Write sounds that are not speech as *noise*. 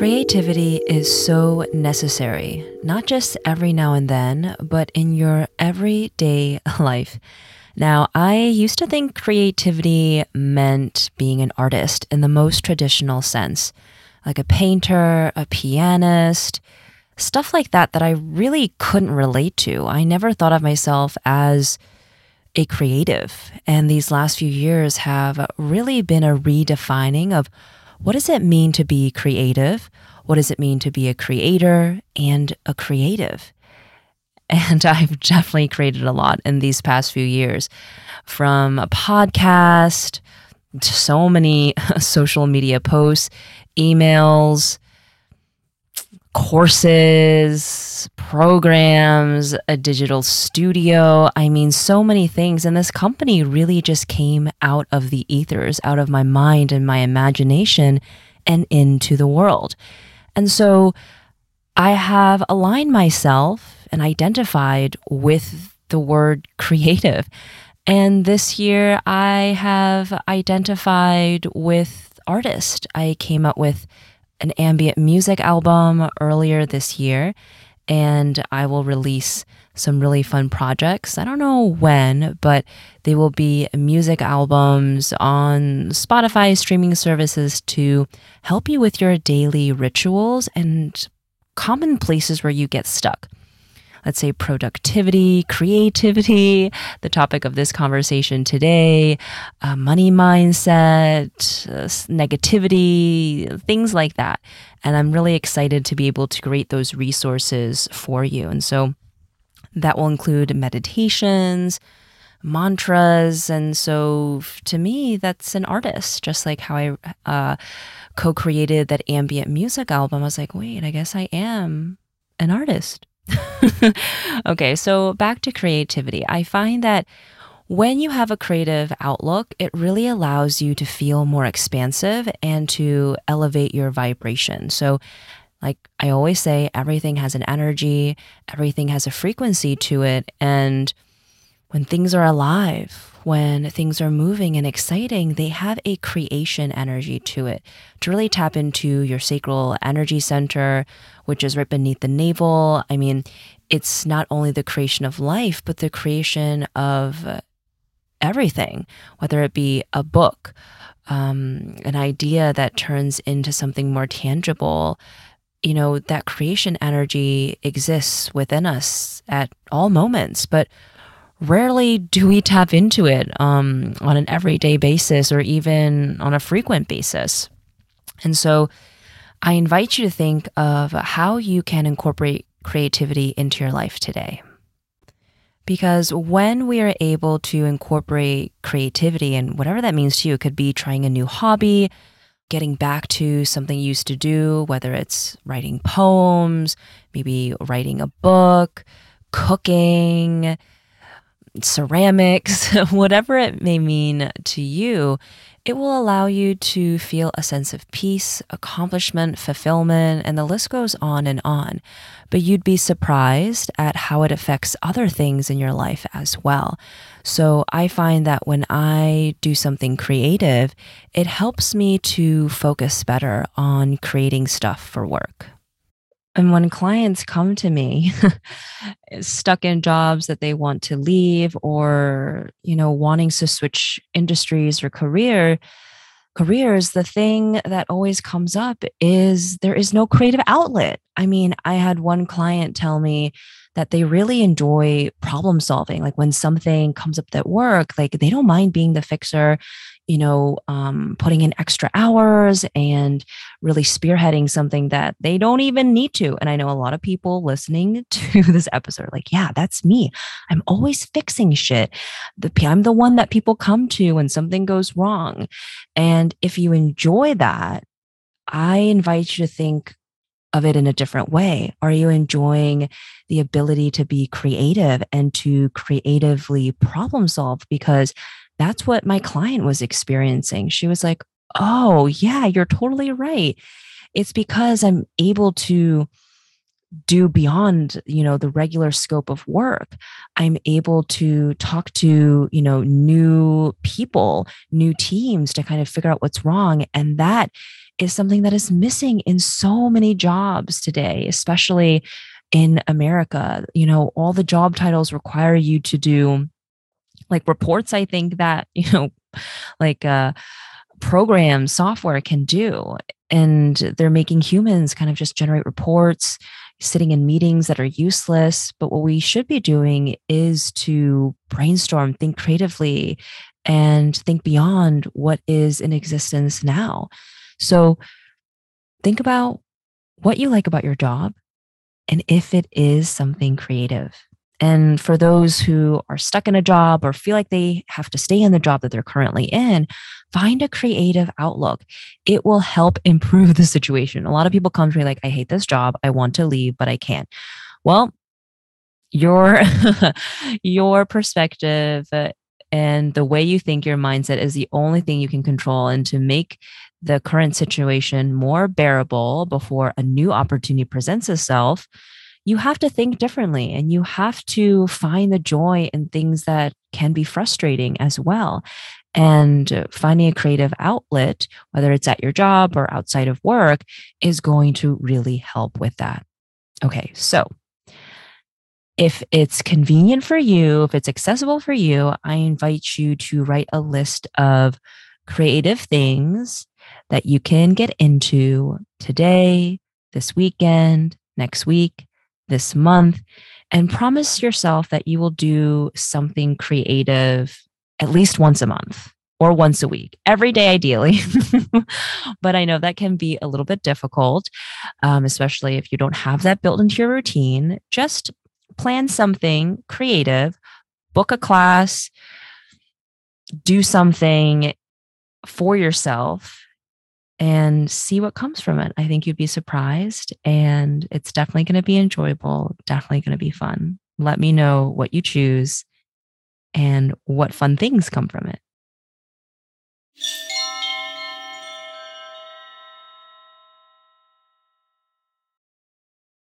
Creativity is so necessary, not just every now and then, but in your everyday *laughs* life. Now, I used to think creativity meant being an artist in the most traditional sense, like a painter, a pianist, stuff like that, that I really couldn't relate to. I never thought of myself as a creative. And these last few years have really been a redefining of what does it mean to be creative? What does it mean to be a creator and a creative? *laughs* And I've definitely created a lot in these past few years from a podcast to so many *laughs* social media posts, emails, courses, programs, a digital studio. I mean, so many things. And this company really just came out of the ethers, out of my mind and my imagination and into the world. And so I have aligned myself and identified with the word *laughs* creative. And this year I have identified with artist. I came up with an ambient music album earlier this year, and I will release some really fun projects. I don't know when, but they will be music albums on Spotify streaming services to help you with your daily rituals and common places where you get stuck let's say productivity, creativity, the topic of this conversation today, uh, money mindset, uh, negativity, things like that. And I'm really excited to be able to create those resources for you. And so that will include meditations, mantras. And so to me, that's an artist, just like how I uh, co created that ambient music album. I was like, wait, I guess I am an artist. *laughs* okay, so back to creativity. I find that when you have a creative outlook, it really allows you to feel more expansive and to elevate your vibration. So, like I always say, everything has an energy, everything has a frequency to it. And when things are alive, when things are moving and exciting, they have a creation energy to it. To really tap into your sacral energy center, which is right beneath the navel. I mean, it's not only the creation of life, but the creation of everything, whether it be a book, um, an idea that turns into something more tangible. You know, that creation energy exists within us at all moments, but rarely do we tap into it um, on an everyday basis or even on a frequent basis. And so I invite you to think of how you can incorporate creativity into your life today. Because when we are able to incorporate creativity and whatever that means to you, it could be trying a new hobby, getting back to something you used to do, whether it's writing poems, maybe writing a book, cooking, ceramics, *laughs* whatever it may mean to you, it will allow you to feel a sense of peace, accomplishment, fulfillment, and the list goes on and on. But you'd be surprised at how it affects other things in your life as well. So I find that when I do something creative, it helps me to focus better on creating stuff for work. And when clients come to me *laughs* stuck in jobs that they want to leave or, you know, wanting to switch industries or career careers, the thing that always comes up is there is no creative outlet. I mean, I had one client tell me that they really enjoy problem solving. Like when something comes up at work, like they don't mind being the fixer you know, um, putting in extra hours and really spearheading something that they don't even need to. And I know a lot of people listening *laughs* to this episode like, yeah, that's me. I'm always fixing shit. The, I'm the one that people come to when something goes wrong. And if you enjoy that, I invite you to think of it in a different way? Are you enjoying the ability to be creative and to creatively problem solve? Because that's what my client was experiencing. She was like, Oh, yeah, you're totally right. It's because I'm able to do beyond you know the regular scope of work. I'm able to talk to you know new people new teams to kind of figure out what's wrong and that is something that is missing in so many jobs today especially in america. You know all the job titles require you to do like reports i think that *laughs* you know like uh program software can do and they're making humans kind of just generate reports sitting in meetings that are useless. But what we should be doing is to brainstorm, think creatively, and think beyond what is in existence now. So think about what you like about your job and if it is something creative. And for those who are stuck in a job or feel like they have to stay in the job that they're currently in, find a creative outlook. It will help *laughs* improve the situation. A lot of people come to me like, I hate this job. I want to leave, but I can't. Well, your *laughs* your perspective uh, and the way you think your mindset is the only thing you can control and to make the current situation more bearable before a new opportunity presents itself you have to think differently and you have to find the joy in things that can be frustrating as well. And uh, finding a creative outlet, whether it's at your job or outside of work, is going to really help with that. Okay, so if it's convenient for you, if it's accessible for you, I invite you to write a list of creative things that you can get into today, this weekend, next week, this month and promise yourself that you will do something creative at least once a month or once a week, every day, ideally. *laughs* but I know that can be a little bit difficult, um, especially if you don't have that built into your routine. Just plan something creative, book a class, do something for yourself and see what comes from it. I think you'd be surprised and it's definitely going to be enjoyable, definitely going to be fun. Let me know what you choose and what fun things come from it.